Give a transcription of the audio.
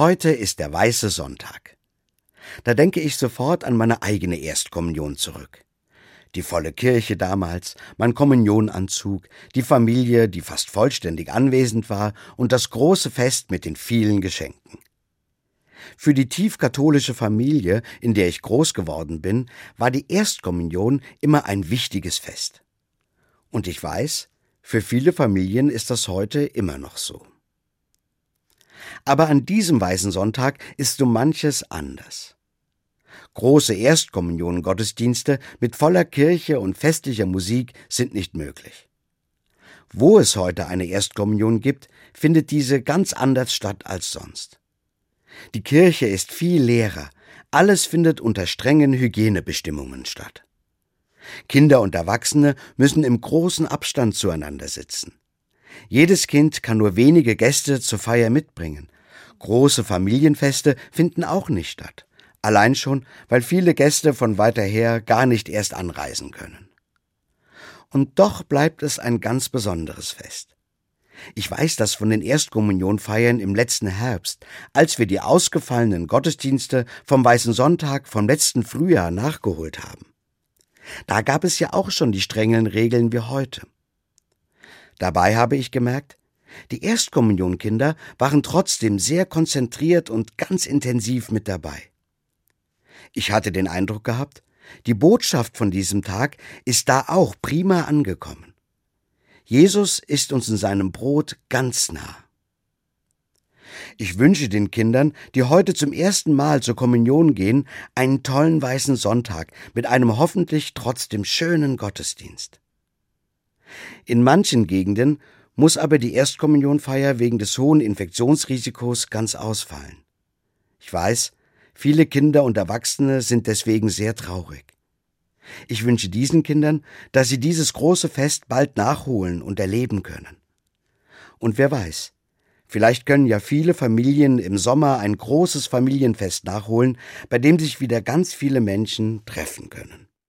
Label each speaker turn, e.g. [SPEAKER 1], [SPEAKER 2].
[SPEAKER 1] Heute ist der weiße Sonntag. Da denke ich sofort an meine eigene Erstkommunion zurück. Die volle Kirche damals, mein Kommunionanzug, die Familie, die fast vollständig anwesend war und das große Fest mit den vielen Geschenken. Für die tiefkatholische Familie, in der ich groß geworden bin, war die Erstkommunion immer ein wichtiges Fest. Und ich weiß, für viele Familien ist das heute immer noch so. Aber an diesem Weißen Sonntag ist so manches anders. Große Erstkommunion-Gottesdienste mit voller Kirche und festlicher Musik sind nicht möglich. Wo es heute eine Erstkommunion gibt, findet diese ganz anders statt als sonst. Die Kirche ist viel leerer, alles findet unter strengen Hygienebestimmungen statt. Kinder und Erwachsene müssen im großen Abstand zueinander sitzen. Jedes Kind kann nur wenige Gäste zur Feier mitbringen. Große Familienfeste finden auch nicht statt. Allein schon, weil viele Gäste von weiter her gar nicht erst anreisen können. Und doch bleibt es ein ganz besonderes Fest. Ich weiß das von den Erstkommunionfeiern im letzten Herbst, als wir die ausgefallenen Gottesdienste vom Weißen Sonntag vom letzten Frühjahr nachgeholt haben. Da gab es ja auch schon die strengen Regeln wie heute. Dabei habe ich gemerkt, die Erstkommunionkinder waren trotzdem sehr konzentriert und ganz intensiv mit dabei. Ich hatte den Eindruck gehabt, die Botschaft von diesem Tag ist da auch prima angekommen. Jesus ist uns in seinem Brot ganz nah. Ich wünsche den Kindern, die heute zum ersten Mal zur Kommunion gehen, einen tollen weißen Sonntag mit einem hoffentlich trotzdem schönen Gottesdienst. In manchen Gegenden muss aber die Erstkommunionfeier wegen des hohen Infektionsrisikos ganz ausfallen. Ich weiß, viele Kinder und Erwachsene sind deswegen sehr traurig. Ich wünsche diesen Kindern, dass sie dieses große Fest bald nachholen und erleben können. Und wer weiß, vielleicht können ja viele Familien im Sommer ein großes Familienfest nachholen, bei dem sich wieder ganz viele Menschen treffen können.